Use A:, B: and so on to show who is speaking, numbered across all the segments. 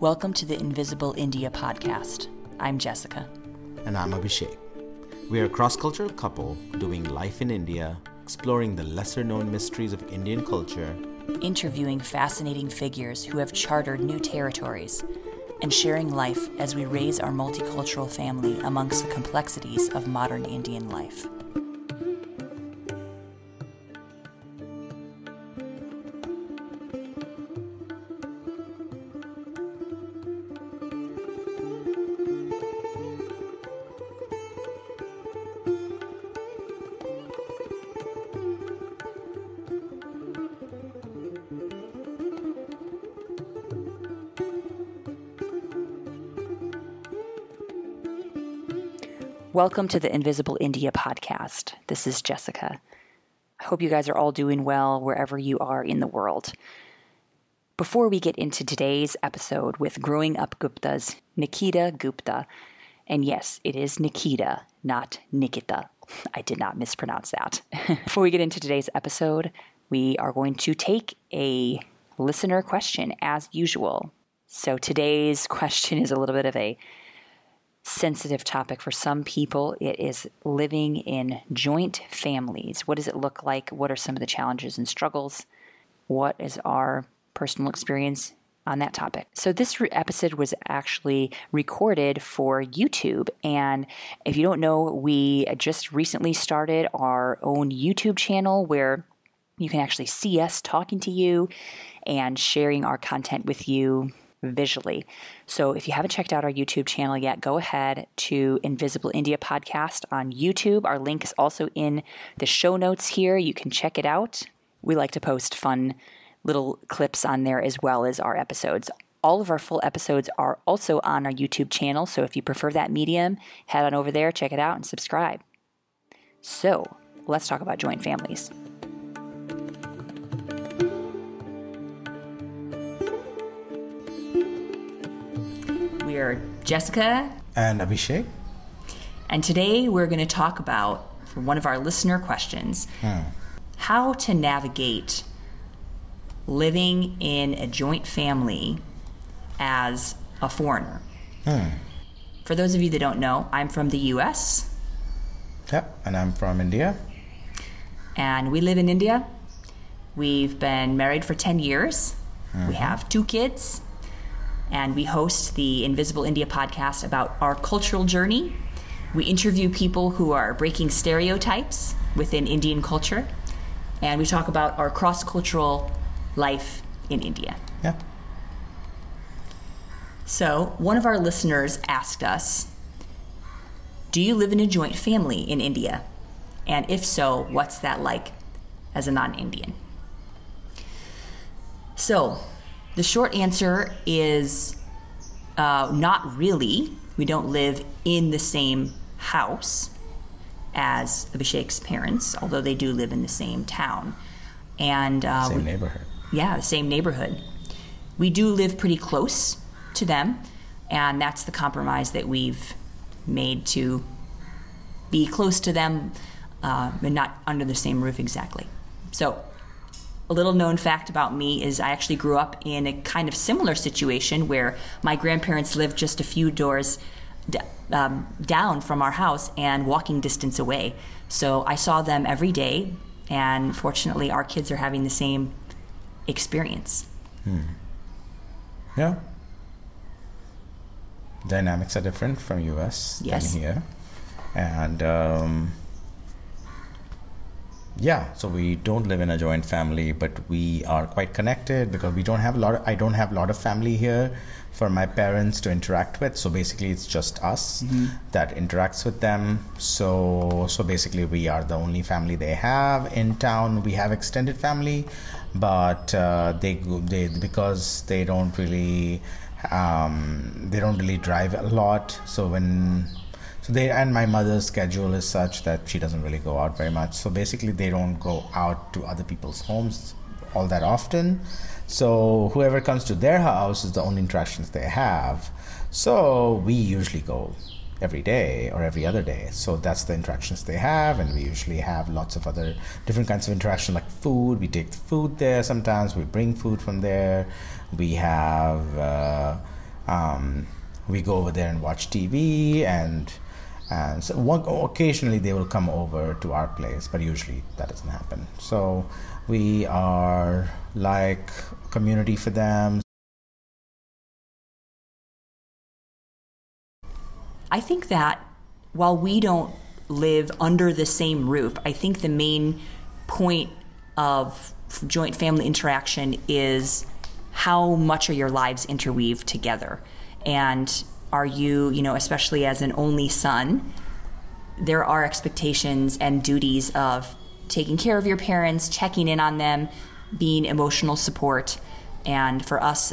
A: Welcome to the Invisible India podcast. I'm Jessica.
B: And I'm Abhishek. We are a cross cultural couple doing life in India, exploring the lesser known mysteries of Indian culture,
A: interviewing fascinating figures who have chartered new territories, and sharing life as we raise our multicultural family amongst the complexities of modern Indian life. Welcome to the Invisible India podcast. This is Jessica. I hope you guys are all doing well wherever you are in the world. Before we get into today's episode with Growing Up Gupta's Nikita Gupta, and yes, it is Nikita, not Nikita. I did not mispronounce that. Before we get into today's episode, we are going to take a listener question as usual. So today's question is a little bit of a sensitive topic for some people. It is living in joint families. What does it look like? What are some of the challenges and struggles? What is our personal experience on that topic? So, this re- episode was actually recorded for YouTube. And if you don't know, we just recently started our own YouTube channel where you can actually see us talking to you and sharing our content with you visually. So if you haven't checked out our YouTube channel yet, go ahead to Invisible India Podcast on YouTube. Our link is also in the show notes here. You can check it out. We like to post fun little clips on there as well as our episodes. All of our full episodes are also on our YouTube channel. So if you prefer that medium, head on over there, check it out, and subscribe. So let's talk about joint families. We are Jessica
B: and Abhishek.
A: And today we're going to talk about, one of our listener questions, hmm. how to navigate living in a joint family as a foreigner. Hmm. For those of you that don't know, I'm from the US.
B: Yep, and I'm from India.
A: And we live in India. We've been married for 10 years. Mm-hmm. We have two kids and we host the Invisible India podcast about our cultural journey. We interview people who are breaking stereotypes within Indian culture, and we talk about our cross cultural life in India.
B: Yeah.
A: So, one of our listeners asked us Do you live in a joint family in India? And if so, what's that like as a non Indian? So, the short answer is uh, not really. We don't live in the same house as Abhishek's parents, although they do live in the same town. And
B: uh, same
A: we,
B: neighborhood.
A: Yeah, the same neighborhood. We do live pretty close to them, and that's the compromise that we've made to be close to them, uh, but not under the same roof exactly. So a little known fact about me is I actually grew up in a kind of similar situation where my grandparents lived just a few doors d- um, down from our house and walking distance away. So I saw them every day, and fortunately, our kids are having the same experience. Hmm.
B: Yeah. Dynamics are different from US yes. than here. And um, yeah so we don't live in a joint family but we are quite connected because we don't have a lot of, i don't have a lot of family here for my parents to interact with. So basically it's just us mm-hmm. that interacts with them. So so basically we are the only family they have in town. We have extended family but uh, they they because they don't really um, they don't really drive a lot. So when so they and my mother's schedule is such that she doesn't really go out very much. So basically, they don't go out to other people's homes all that often. So whoever comes to their house is the only interactions they have. So we usually go every day or every other day. So that's the interactions they have, and we usually have lots of other different kinds of interaction, like food. We take the food there sometimes. We bring food from there. We have. Uh, um, we go over there and watch TV and and so one, occasionally they will come over to our place but usually that doesn't happen so we are like a community for them
A: I think that while we don't live under the same roof, I think the main point of joint family interaction is how much are your lives interweaved together? And are you, you know, especially as an only son, there are expectations and duties of taking care of your parents, checking in on them, being emotional support. And for us,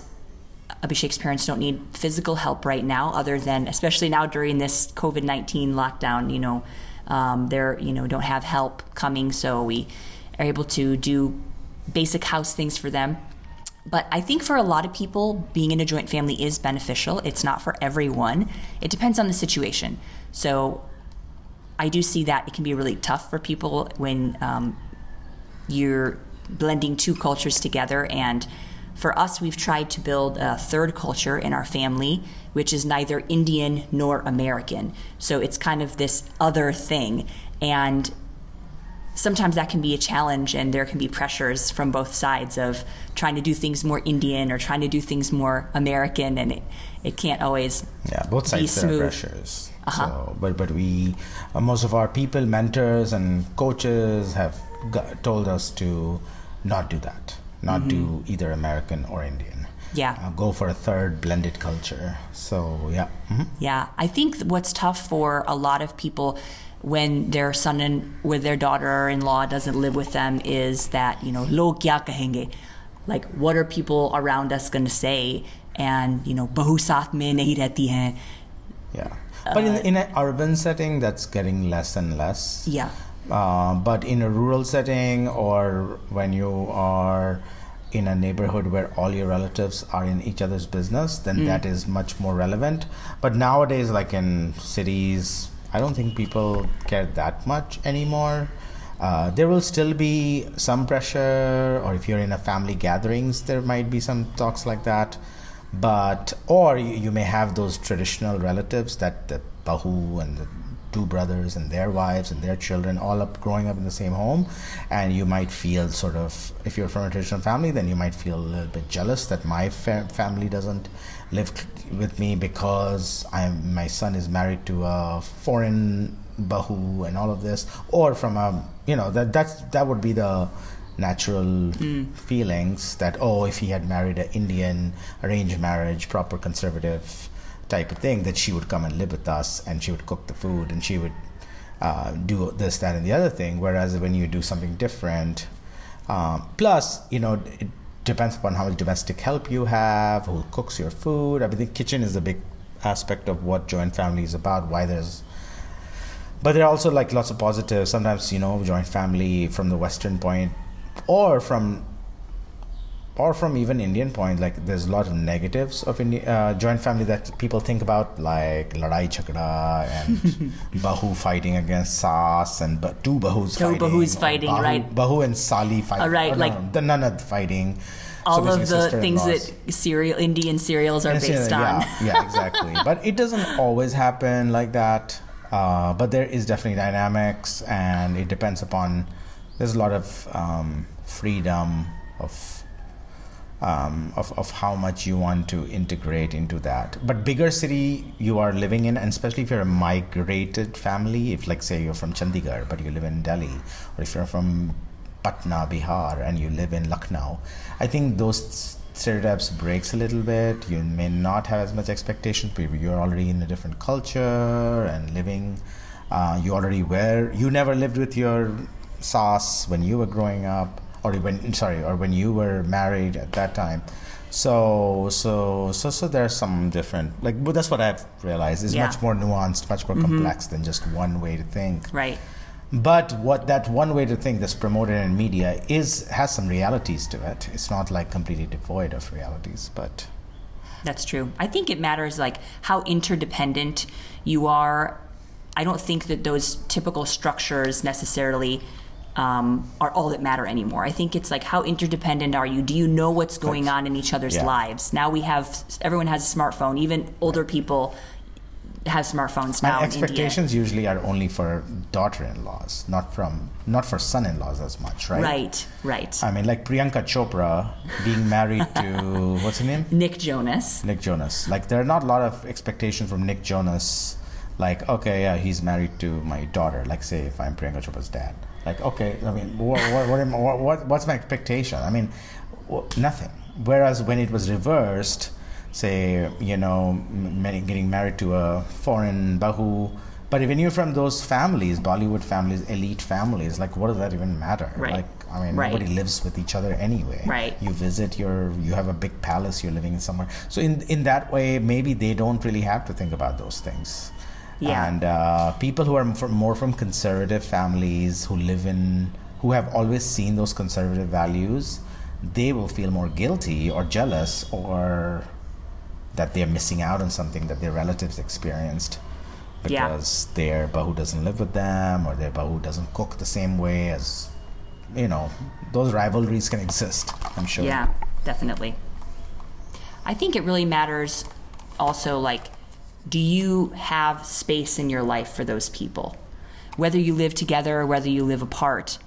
A: Abhishek's parents don't need physical help right now, other than especially now during this COVID nineteen lockdown. You know, um, they're you know don't have help coming, so we are able to do basic house things for them. But I think for a lot of people, being in a joint family is beneficial. It's not for everyone. It depends on the situation. So I do see that it can be really tough for people when um, you're blending two cultures together and for us, we've tried to build a third culture in our family, which is neither Indian nor American. So it's kind of this other thing. And sometimes that can be a challenge, and there can be pressures from both sides of trying to do things more Indian or trying to do things more American, and it, it can't always
B: yeah both sides there are pressures. Uh-huh. So, but but we uh, most of our people, mentors, and coaches have got, told us to not do that not mm-hmm. do either American or Indian.
A: Yeah.
B: Uh, go for a third blended culture. So, yeah. Mm-hmm.
A: Yeah. I think what's tough for a lot of people when their son and with their daughter-in-law doesn't live with them is that, you know, lo kya kahenge? Like, what are people around us going to say? And, you know, bahu saath mein nahi rehti hai.
B: Yeah. But uh, in, in an urban setting, that's getting less and less.
A: Yeah.
B: Uh, but in a rural setting or when you are in a neighborhood where all your relatives are in each other's business, then mm. that is much more relevant. But nowadays, like in cities, I don't think people care that much anymore. Uh, there will still be some pressure, or if you're in a family gatherings, there might be some talks like that. But or you, you may have those traditional relatives that the bahu and the two brothers and their wives and their children all up growing up in the same home and you might feel sort of if you're from a traditional family then you might feel a little bit jealous that my fa- family doesn't live with me because I'm my son is married to a foreign bahu and all of this or from a you know that that's that would be the natural mm. feelings that oh if he had married an Indian arranged marriage proper conservative type of thing that she would come and live with us and she would cook the food and she would uh, do this, that, and the other thing. Whereas when you do something different, um, plus, you know, it depends upon how much domestic help you have, who cooks your food. I mean, the kitchen is a big aspect of what joint family is about, why there's but there are also like lots of positives sometimes you know joint family from the western point or from or from even Indian point, like there's a lot of negatives of Indi- uh, joint family that people think about, like ladai chakra and bahu fighting against sas and ba- two bahus
A: two
B: fighting.
A: bahus fighting,
B: bahu,
A: right?
B: Bahu and sali fighting.
A: All right, like
B: no, the nanad fighting.
A: All so of the things that serial Indian serials are based
B: on.
A: Yeah,
B: yeah, exactly. but it doesn't always happen like that. Uh, but there is definitely dynamics, and it depends upon. There's a lot of um, freedom of um, of, of how much you want to integrate into that. But bigger city you are living in, and especially if you're a migrated family, if like say you're from Chandigarh but you live in Delhi, or if you're from Patna, Bihar, and you live in Lucknow, I think those stereotypes breaks a little bit. You may not have as much expectations, but you're already in a different culture and living. Uh, you already were. You never lived with your sas when you were growing up or when sorry or when you were married at that time. So so so so there's some different like but that's what i've realized. Is yeah. much more nuanced much more mm-hmm. complex than just one way to think.
A: Right.
B: But what that one way to think that's promoted in media is has some realities to it. It's not like completely devoid of realities but
A: that's true. I think it matters like how interdependent you are. I don't think that those typical structures necessarily um, are all that matter anymore. I think it's like how interdependent are you? Do you know what's going on in each other's
B: Yeah.
A: lives? Now we have everyone has a smartphone. Even older people have smartphones now in India.
B: expectations usually are only for daughter-in-laws, not from not for son-in-laws as much, right?
A: Right, right.
B: I mean, like Priyanka Chopra being married to what's her name?
A: Nick Jonas.
B: Nick Jonas. Like there are not a lot of expectations from Nick Jonas. Like okay, yeah, he's married to my daughter. Like say if I'm Priyanka Chopra's dad. Like okay, I mean, what what what, am, what, what what's my expectation? I mean, nothing. Whereas when it was reversed, say you know, many getting married to a foreign bahu. But when you're from those families, Bollywood families, elite families, like what does that even matter?
A: Right.
B: Like I mean,
A: Right.
B: nobody lives with each other anyway.
A: Right.
B: You visit your, you have a big palace. You're living in somewhere. So in in that way, maybe they don't really have to think about those things.
A: Yeah.
B: And uh, people who are from, more from conservative families who live in, who have always seen those conservative values, they will feel more guilty or jealous or that they're missing out on something that their relatives experienced
A: Yeah.
B: because their bahu doesn't live with them or their bahu doesn't cook the same way as you know those rivalries can exist i'm sure
A: Yeah, definitely. I think it really matters also like do you have space in your life for those people? Whether you live together or whether you live apart,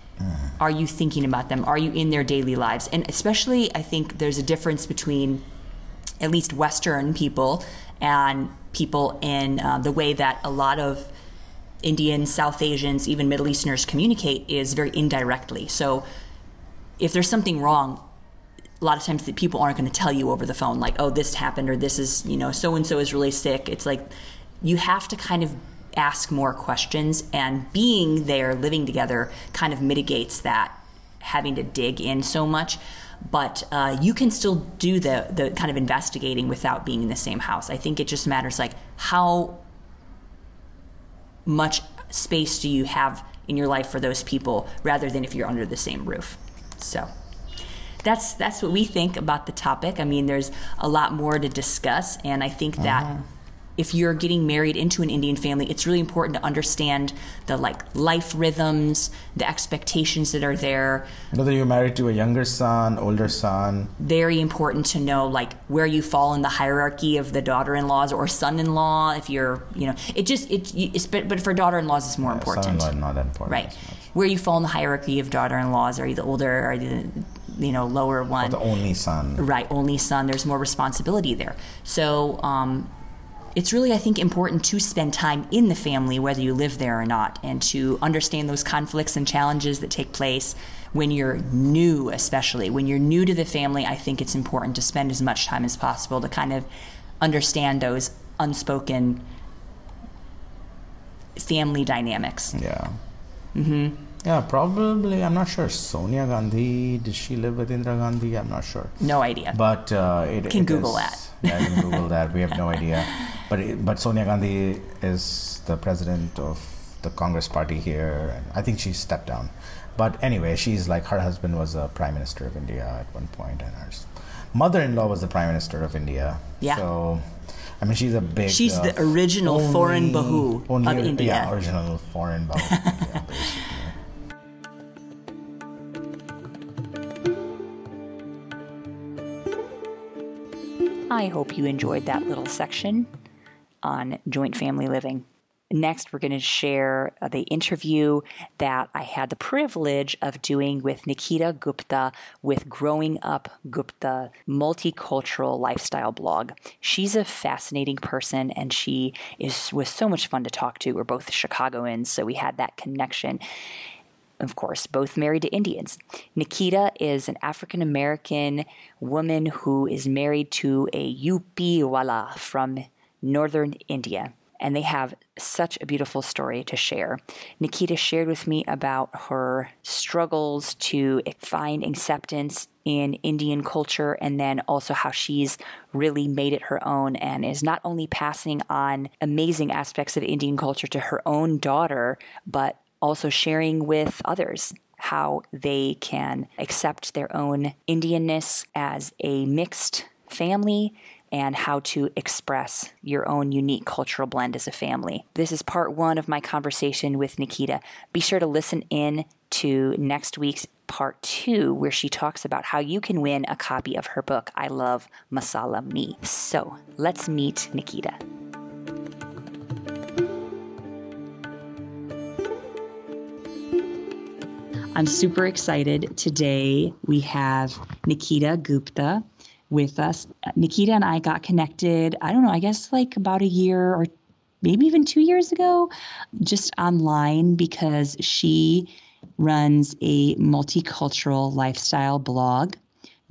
A: are you thinking about them? Are you in their daily lives? And especially I think there's a difference between at least Western people and people in uh, the way that a lot of Indians, South Asians, even Middle Easterners communicate is very indirectly. So if there's something wrong, a lot of times the people aren't going to tell you over the phone, like, oh, this happened or this is, you know, so and so is really sick. It's like you have to kind of ask more questions, and being there, living together, kind of mitigates that having to dig in so much. But uh, you can still do the the kind of investigating without being in the same house. I think it just matters like how much space do you have in your life for those people rather than if you're under the same roof. So that's that's what we think about the topic. I mean, there's a lot more to discuss, and I think that uh-huh. if you're getting married into an Indian family, it's really important to understand the like life rhythms, the expectations that are there.
B: whether you're married to a younger son older son
A: Very important to know like where you fall in the hierarchy of the daughter-in-laws or son-in-law. If you're, you know, it just it. It's, but but for daughter-in-laws, it's more important.
B: son-in-law not that important
A: Right. Where you fall in the hierarchy of daughter-in-laws. Are you the older? Are you the, you know, lower one?
B: the only son
A: right. Only son. There's more responsibility there. So, um, it's really, I think, important to spend time in the family, whether you live there or not, and to understand those conflicts and challenges that take place when you're new, especially when you're new to the family. I think it's important to spend as much time as possible to kind of understand those unspoken family dynamics.
B: yeah mm-hmm. Yeah probably i'm not sure sonia gandhi did she live with indira gandhi i'm not sure
A: No idea.
B: But uh, it
A: Can
B: it
A: Google
B: is-
A: that.
B: Yeah, you can Google that. We have no idea. But it, but Sonia Gandhi is the president of the Congress Party here, and I think she stepped down. But anyway, she's like her husband was a prime minister of India at one point, and her mother-in-law was the prime minister of India.
A: Yeah.
B: So. I mean, she's a big.
A: She's
B: uh,
A: the original foreign bahu
B: only-
A: of India.
B: Yeah, original foreign bahu. of India,
A: I hope you enjoyed that little section on joint family living. Next, we're going to share uh, the interview that I had the privilege of doing with Nikita Gupta with Growing Up Gupta multicultural lifestyle blog. She's a fascinating person and she is was so much fun to talk to. We're both Chicagoans, so we had that connection of course, both married to Indians. Nikita is an African American woman who is married to a UP wala from northern India. And they have such a beautiful story to share. Nikita shared with me about her struggles to find acceptance in Indian culture and then also how she's really made it her own and is not only passing on amazing aspects of Indian culture to her own daughter, but also sharing with others how they can accept their own Indianness as a mixed family and how to express your own unique cultural blend as a family. This is part one of my conversation with Nikita. Be sure to listen in to next week's part two, where she talks about how you can win a copy of her book, I Love Masala Me. So let's meet Nikita. I'm super excited. Today we have Nikita Gupta with us. Nikita and I got connected, I don't know, I guess like about a year or maybe even two years ago, just online because she runs a multicultural lifestyle blog,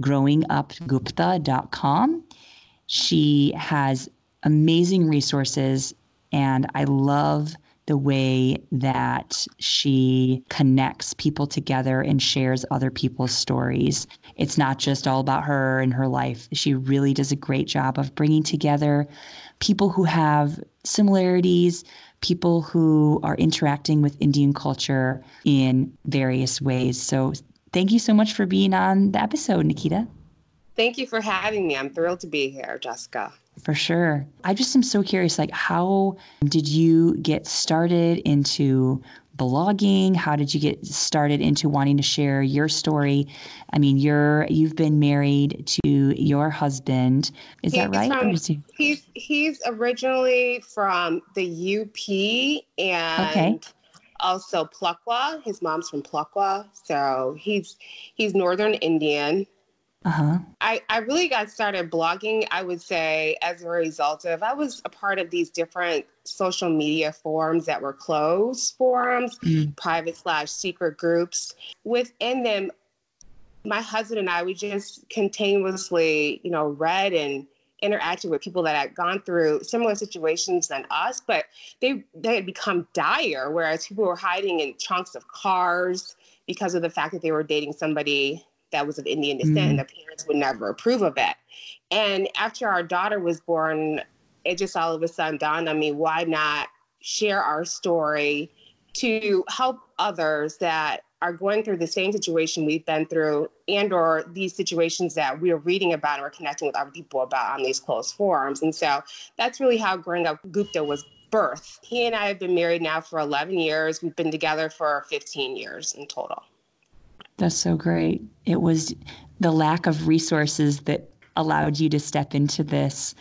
A: growingupgupta.com. She has amazing resources, and I love the way that she connects people together and shares other people's stories. It's not just all about her and her life. She really does a great job of bringing together people who have similarities, people who are interacting with Indian culture in various ways. So, thank you so much for being on the episode, Nikita.
C: Thank you for having me. I'm thrilled to be here, Jessica.
A: For sure. I just am so curious like how did you get started into blogging? How did you get started into wanting to share your story? I mean, you're you've been married to your husband. Is he's that right?
C: From, he... He's he's originally from the UP and okay. also Plukwa. His mom's from Plukwa, so he's he's Northern Indian. Uh-huh. I, I really got started blogging, I would say, as a result of I was a part of these different social media forums that were closed forums, mm-hmm. private slash secret groups. Within them, my husband and I, we just continuously, you know, read and interacted with people that had gone through similar situations than us, but they they had become dire, whereas people were hiding in trunks of cars because of the fact that they were dating somebody that was of Indian descent, mm. and the parents would never approve of it. And after our daughter was born, it just all of a sudden dawned on me why not share our story to help others that are going through the same situation we've been through and or these situations that we're reading about and we're connecting with other people about on these closed forums and so that's really how growing up gupta was birthed he and i have been married now for 11 years we've been together for 15 years in total
A: that's so great. It was the lack of resources that allowed you to step into this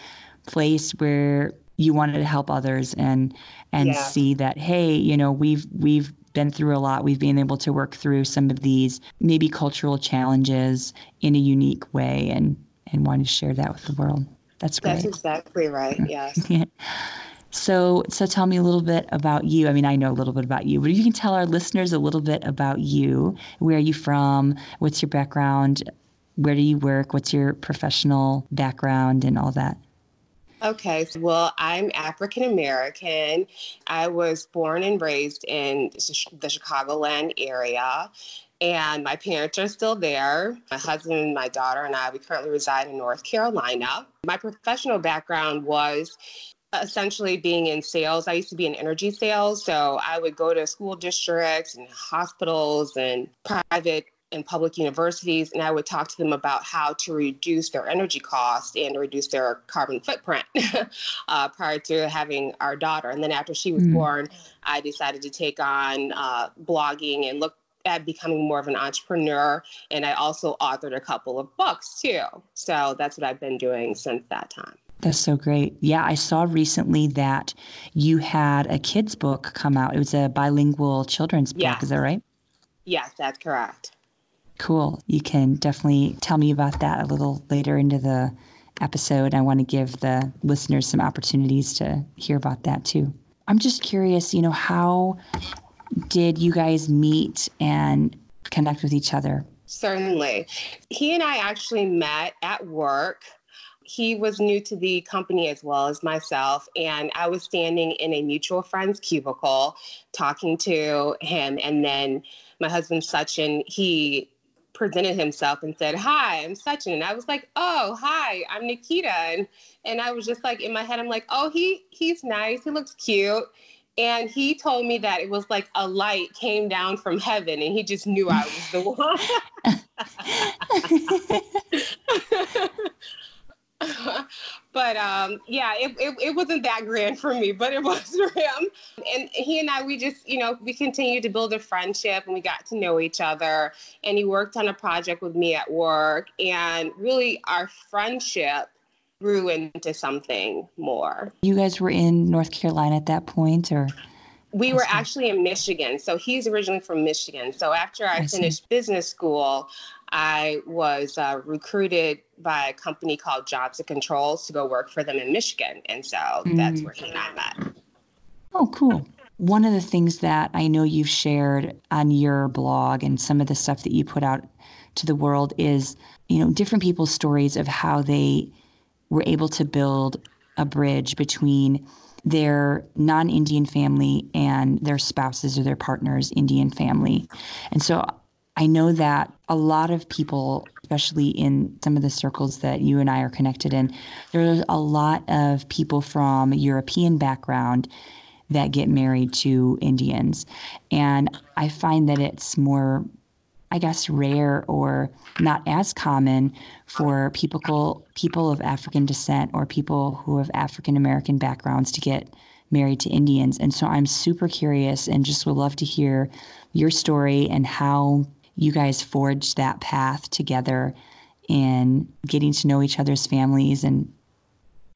A: place where you wanted to help others and and yeah. see that hey, you know, we've we've been through a lot. We've been able to work through some of these maybe cultural challenges in a unique way and and want to share that with the world. That's great.
C: That's exactly right. Yes.
A: So, so tell me a little bit about you. I mean, I know a little bit about you, but you can tell our listeners a little bit about you. Where are you from? What's your background? Where do you work? What's your professional background and all that?
C: Okay, well, I'm African American. I was born and raised in the Chicagoland area, and my parents are still there. My husband, and my daughter, and I, we currently reside in North Carolina. My professional background was essentially being in sales. I used to be in energy sales. So I would go to school districts and hospitals and private and public universities, and I would talk to them about how to reduce their energy costs and reduce their carbon footprint uh, prior to having our daughter. And then after she was mm. born, I decided to take on uh, blogging and look at becoming more of an entrepreneur. And I also authored a couple of books too. So that's what I've been doing since that time.
A: That's so great. Yeah, I saw recently that you had a kids book come out. It was a bilingual children's book. Yeah. Is that right?
C: Yes, that's correct.
A: Cool. You can definitely tell me about that a little later into the episode. I want to give the listeners some opportunities to hear about that too. I'm just curious, you know, how did you guys meet and connect with each other?
C: Certainly. He and I actually met at work he was new to the company as well as myself. And I was standing in a mutual friend's cubicle talking to him. And then my husband, Sachin, he presented himself and said, Hi, I'm Sachin. And I was like, Oh, hi, I'm Nikita. And, and I was just like, in my head, I'm like, Oh, he he's nice. He looks cute. And he told me that it was like a light came down from heaven and he just knew I was the one. but um, yeah, it, it, it, wasn't that grand for me, but it was for him. And he and I, we just, you know, we continued to build a friendship and we got to know each other. And he worked on a project with me at work. And really, our friendship grew into something more.
A: You guys were in North Carolina at that point, or?
C: We were actually in Michigan. So he's originally from Michigan. So after I, I finished see. business school, I was uh, recruited by a company called Johnson Controls to go work for them in Michigan. And so mm. that's where he and I met.
A: Oh, cool. One of the things that I know you've shared on your blog and some of the stuff that you put out to the world is, you know, different people's stories of how they were able to build a bridge between their non Indian family and their spouses or their partner's Indian family. And so I know that a lot of people, especially in some of the circles that you and I are connected in, there's a lot of people from European background that get married to Indians. And I find that it's more, I guess, rare or not as common for people people of African descent or people who have African American backgrounds to get married to Indians. And so I'm super curious and just would love to hear your story and how you guys forged that path together in getting to know each other's families and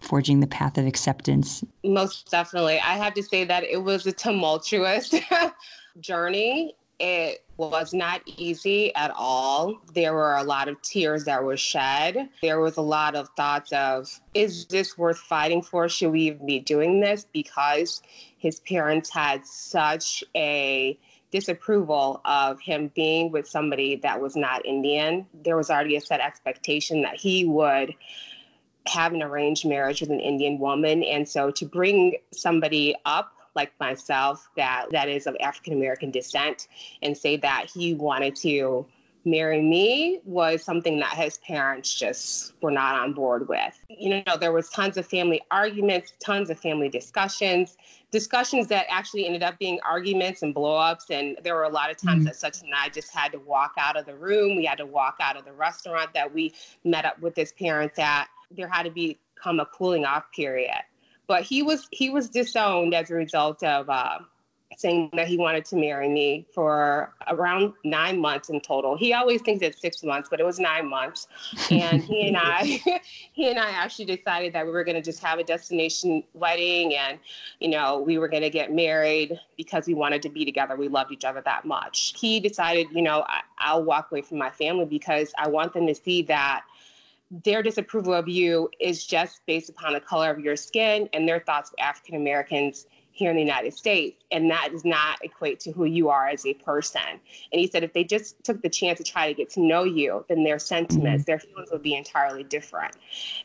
A: forging the path of acceptance?
C: Most definitely. I have to say that it was a tumultuous journey. It was not easy at all. There were a lot of tears that were shed. There was a lot of thoughts of, is this worth fighting for? Should we even be doing this? Because his parents had such a disapproval of him being with somebody that was not Indian. There was already a set expectation that he would have an arranged marriage with an Indian woman. And so to bring somebody up like myself that that is of African American descent and say that he wanted to marry me was something that his parents just were not on board with. You know, there was tons of family arguments, tons of family discussions, discussions that actually ended up being arguments and blowups. And there were a lot of times mm-hmm. that Sachin I just had to walk out of the room. We had to walk out of the restaurant that we met up with his parents at. There had to become a cooling off period. But he was he was disowned as a result of uh, saying that he wanted to marry me for around nine months in total. He always thinks it's six months, but it was nine months. And he and I, he and I actually decided that we were going to just have a destination wedding, and you know, we were going to get married because we wanted to be together. We loved each other that much. He decided, you know, I, I'll walk away from my family because I want them to see that their disapproval of you is just based upon the color of your skin and their thoughts of African Americans here in the United States. And that does not equate to who you are as a person. And he said if they just took the chance to try to get to know you, then their sentiments, mm-hmm. their feelings would be entirely different.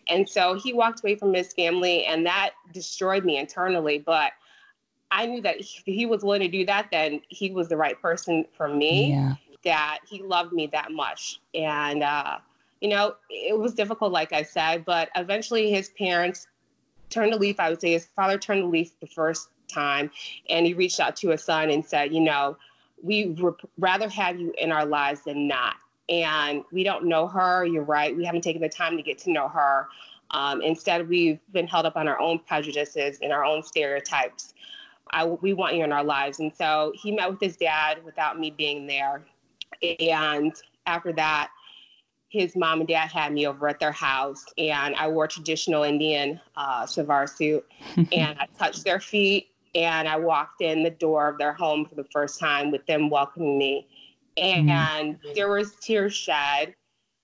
C: And so he walked away from his family, and that destroyed me internally. But I knew that if he was willing to do that, then he was the right person for me, yeah. that he loved me that much. And, uh, you know, it was difficult, like I said, but eventually his parents turned a leaf. I would say his father turned a leaf the first time. And he reached out to his son and said, you know, we would rather have you in our lives than not. And we don't know her. You're right. We haven't taken the time to get to know her. Um, instead, we've been held up on our own prejudices and our own stereotypes. I, we want you in our lives. And so he met with his dad without me being there. And after that, his mom and dad had me over at their house, and I wore traditional Indian uh, salwar suit, and I touched their feet, and I walked in the door of their home for the first time with them welcoming me. And mm-hmm. there was tears shed.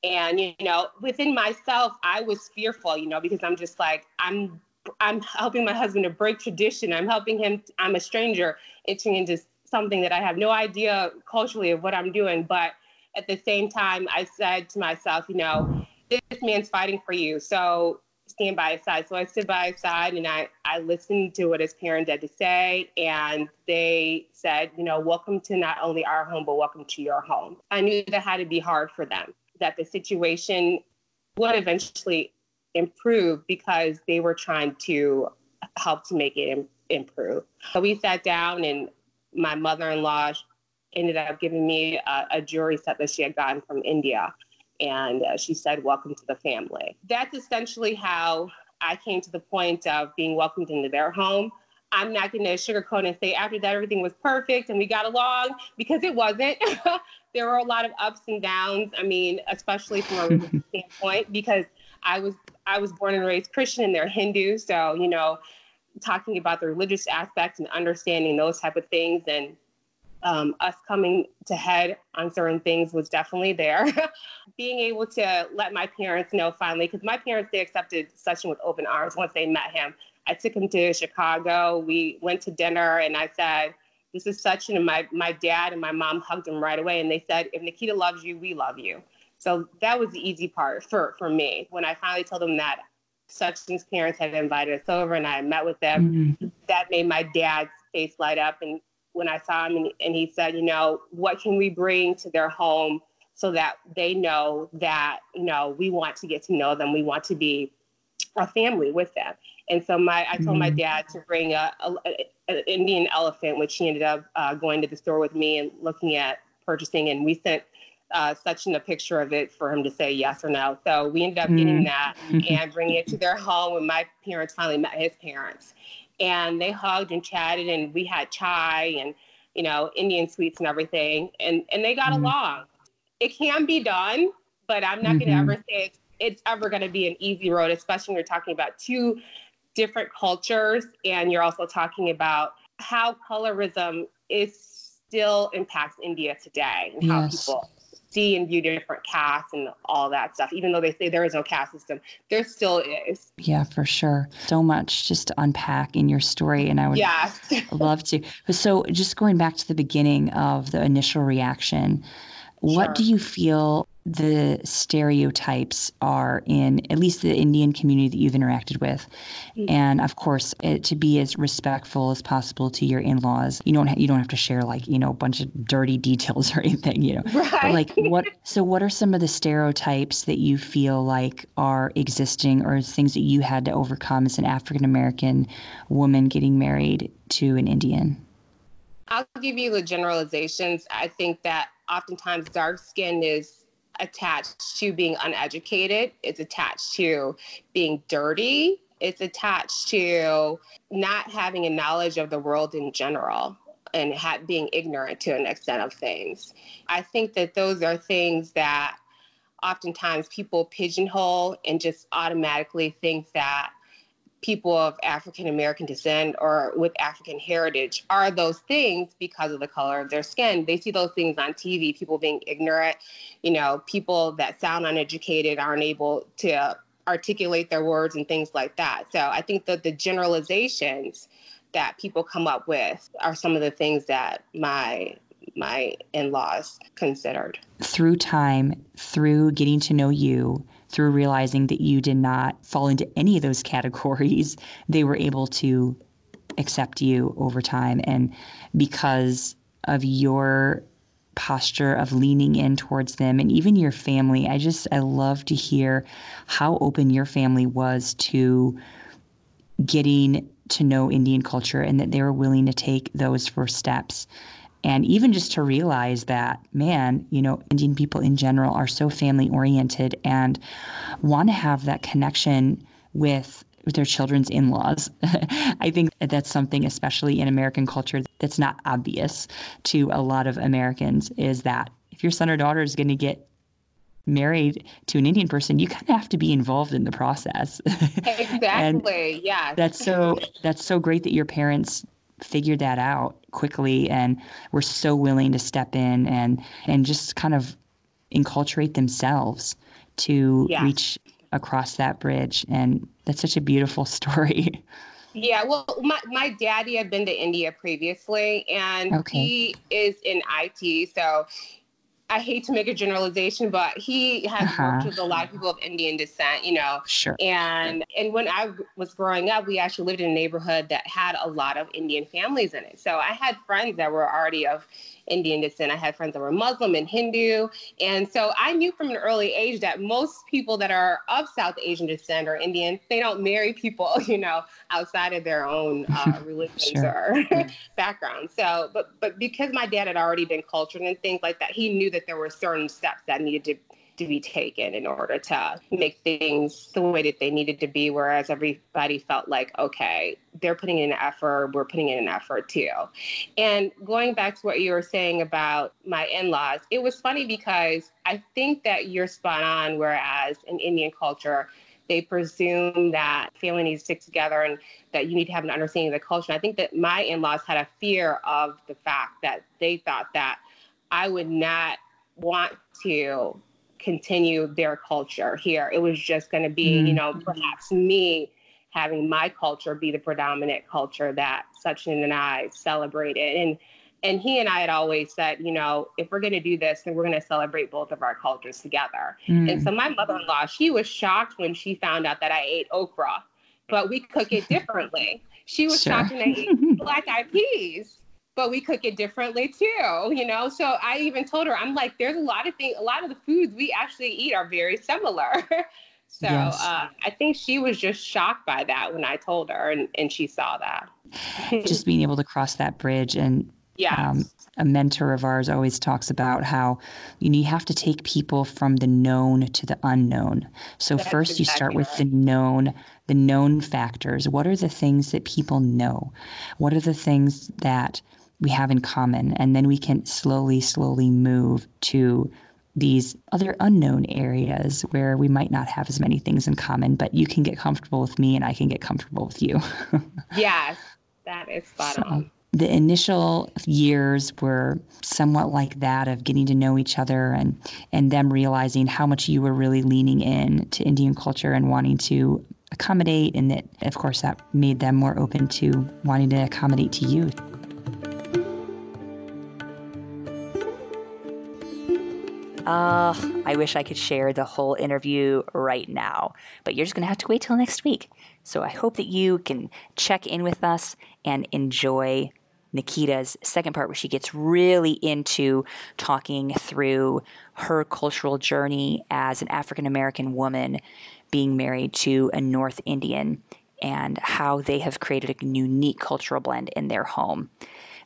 C: And, you know, within myself, I was fearful, you know, because I'm just like, I'm I'm helping my husband to break tradition. I'm helping him. I'm a stranger entering into something that I have no idea culturally of what I'm doing. But at the same time, I said to myself, you know, this man's fighting for you. So stand by his side. So I stood by his side and I, I listened to what his parents had to say. And they said, you know, welcome to not only our home, but welcome to your home. I knew that had to be hard for them, that the situation would eventually improve because they were trying to help to make it improve. So we sat down and my mother-in-law ended up giving me a, a jewelry set that she had gotten from India and uh, she said, Welcome to the family. That's essentially how I came to the point of being welcomed into their home, I'm not going to sugarcoat and say after that everything was perfect and we got along because it wasn't. there were a lot of ups and downs. I mean, especially from a religious standpoint, because I was I was born and raised Christian and they're Hindu, so you know, talking about the religious aspects and understanding those type of things and um, us coming to head on certain things was definitely there. Being able to let my parents know finally, because my parents they accepted Sachin with open arms once they met him. I took him to Chicago. We went to dinner, and I said, "This is Sachin." And my my dad and my mom hugged him right away, and they said, "If Nikita loves you, we love you." So that was the easy part for for me when I finally told them that Sachin's parents had invited us over, and I met with them. Mm-hmm. That made my dad's face light up, and when I saw him and, and he said, you know, what can we bring to their home so that they know that, you know, we want to get to know them. We want to be a family with them. And so my, I told mm my dad to bring a, a, an Indian elephant, which he ended up uh, going to the store with me and looking at purchasing. And we sent uh, Sachin a picture of it for him to say yes or no. So we ended up mm getting that and bringing it to their home when my parents finally met his parents and they hugged and chatted and we had chai and you know indian sweets and everything and and they got mm-hmm. along it can be done but i'm not mm-hmm. going to ever say it's, it's ever going to be an easy road especially when you're talking about two different cultures and you're also talking about how colorism is still impacts india today and how yes. people see and view different castes and all that stuff. Even though they say there is no caste system, there still is.
A: Yeah, for sure. So much just to unpack in your story, and I would yes. love to. So, just going back to the beginning of the initial reaction, what sure. do you feel the stereotypes are in at least the Indian community that you've interacted with. Mm-hmm. And of course, it, to be as respectful as possible to your in-laws. You don't ha- you don't have to share like, you know, a bunch of dirty details or anything, you know.
C: Right.
A: But like what so what are some of the stereotypes that you feel like are existing or things that you had to overcome as an African American woman getting married to an Indian?
C: I'll give you the generalizations. I think that oftentimes dark skin is attached to being uneducated, it's attached to being dirty, it's attached to not having a knowledge of the world in general and ha- being ignorant to an extent of things. I think that those are things that oftentimes people pigeonhole and just automatically think that people of African American descent or with African heritage are those things because of the color of their skin. They see those things on TV, people being ignorant, you know, people that sound uneducated aren't able to articulate their words and things like that. So I think that the generalizations that people come up with are some of the things that my my in-laws considered.
A: Through time, through getting to know you, through realizing that you did not fall into any of those categories, they were able to accept you over time. And because of your posture of leaning in towards them and even your family, I just, I love to hear how open your family was to getting to know Indian culture and that they were willing to take those first steps and even just to realize that man you know indian people in general are so family oriented and want to have that connection with with their children's in-laws i think that's something especially in american culture that's not obvious to a lot of americans is that if your son or daughter is going to get married to an Indian person, you kind of have to be involved in the process.
C: exactly. yeah.
A: That's so that's so great that your parents figured that out quickly and were so willing to step in and and just kind of enculturate themselves to yeah. reach across that bridge and that's such a beautiful story
C: yeah well my, my daddy had been to india previously and okay. he is in it so I hate to make a generalization, but he has uh-huh. worked with a lot of people of Indian descent, you know.
A: Sure.
C: And and when I was growing up, we actually lived in a neighborhood that had a lot of Indian families in it. So I had friends that were already of Indian descent. I had friends that were Muslim and Hindu. And so I knew from an early age that most people that are of South Asian descent or Indian, they don't marry people, you know, outside of their own uh, religions or background. So, but but because my dad had already been cultured and things like that, he knew that there were certain steps that needed to to be taken in order to make things the way that they needed to be. Whereas everybody felt like, okay, they're putting in an effort, we're putting in an effort too. And going back to what you were saying about my in laws, it was funny because I think that you're spot on. Whereas in Indian culture, they presume that family needs to stick together and that you need to have an understanding of the culture. And I think that my in laws had a fear of the fact that they thought that I would not want to continue their culture here. It was just going to be, mm-hmm. you know, perhaps me having my culture be the predominant culture that Sachin and I celebrated. And and he and I had always said, you know, if we're going to do this, then we're going to celebrate both of our cultures together. Mm. And so my mother-in-law, she was shocked when she found out that I ate okra, but we cook it differently. she was sure. shocked when I ate black eyed peas but we cook it differently too, you know? So I even told her, I'm like, there's a lot of things, a lot of the foods we actually eat are very similar. so yes. uh, I think she was just shocked by that when I told her and, and she saw that.
A: just being able to cross that bridge and yeah. Um, a mentor of ours always talks about how you, know, you have to take people from the known to the unknown. So That's first you start with the known, the known factors. What are the things that people know? What are the things that we have in common. And then we can slowly, slowly move to these other unknown areas where we might not have as many things in common, but you can get comfortable with me and I can get comfortable with you.
C: yes, that is spot so, on.
A: The initial years were somewhat like that of getting to know each other and, and them realizing how much you were really leaning in to Indian culture and wanting to accommodate. And that, of course, that made them more open to wanting to accommodate to you. Uh, I wish I could share the whole interview right now, but you're just going to have to wait till next week. So I hope that you can check in with us and enjoy Nikita's second part, where she gets really into talking through her cultural journey as an African American woman being married to a North Indian and how they have created a unique cultural blend in their home.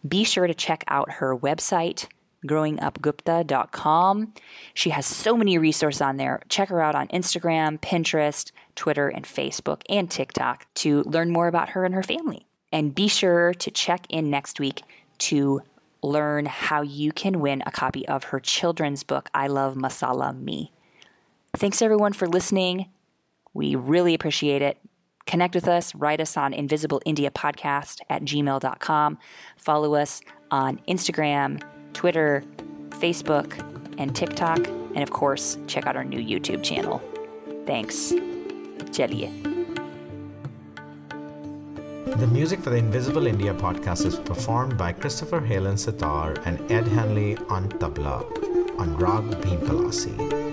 A: Be sure to check out her website, growingupgupta.com. She has so many resources on there. Check her out on Instagram, Pinterest, Twitter, and Facebook, and TikTok to learn more about her and her family. And be sure to check in next week to learn how you can win a copy of her children's book, I Love Masala Me. Thanks everyone for listening. We really appreciate it. Connect with us, write us on Invisible India Podcast at gmail.com. Follow us on Instagram, Twitter, Facebook, and TikTok. And of course, check out our new YouTube channel. Thanks. Chaliye.
B: The music for the Invisible India podcast is performed by Christopher Hale on sitar and Ed Henley on tabla on Rag Bhimpalasi.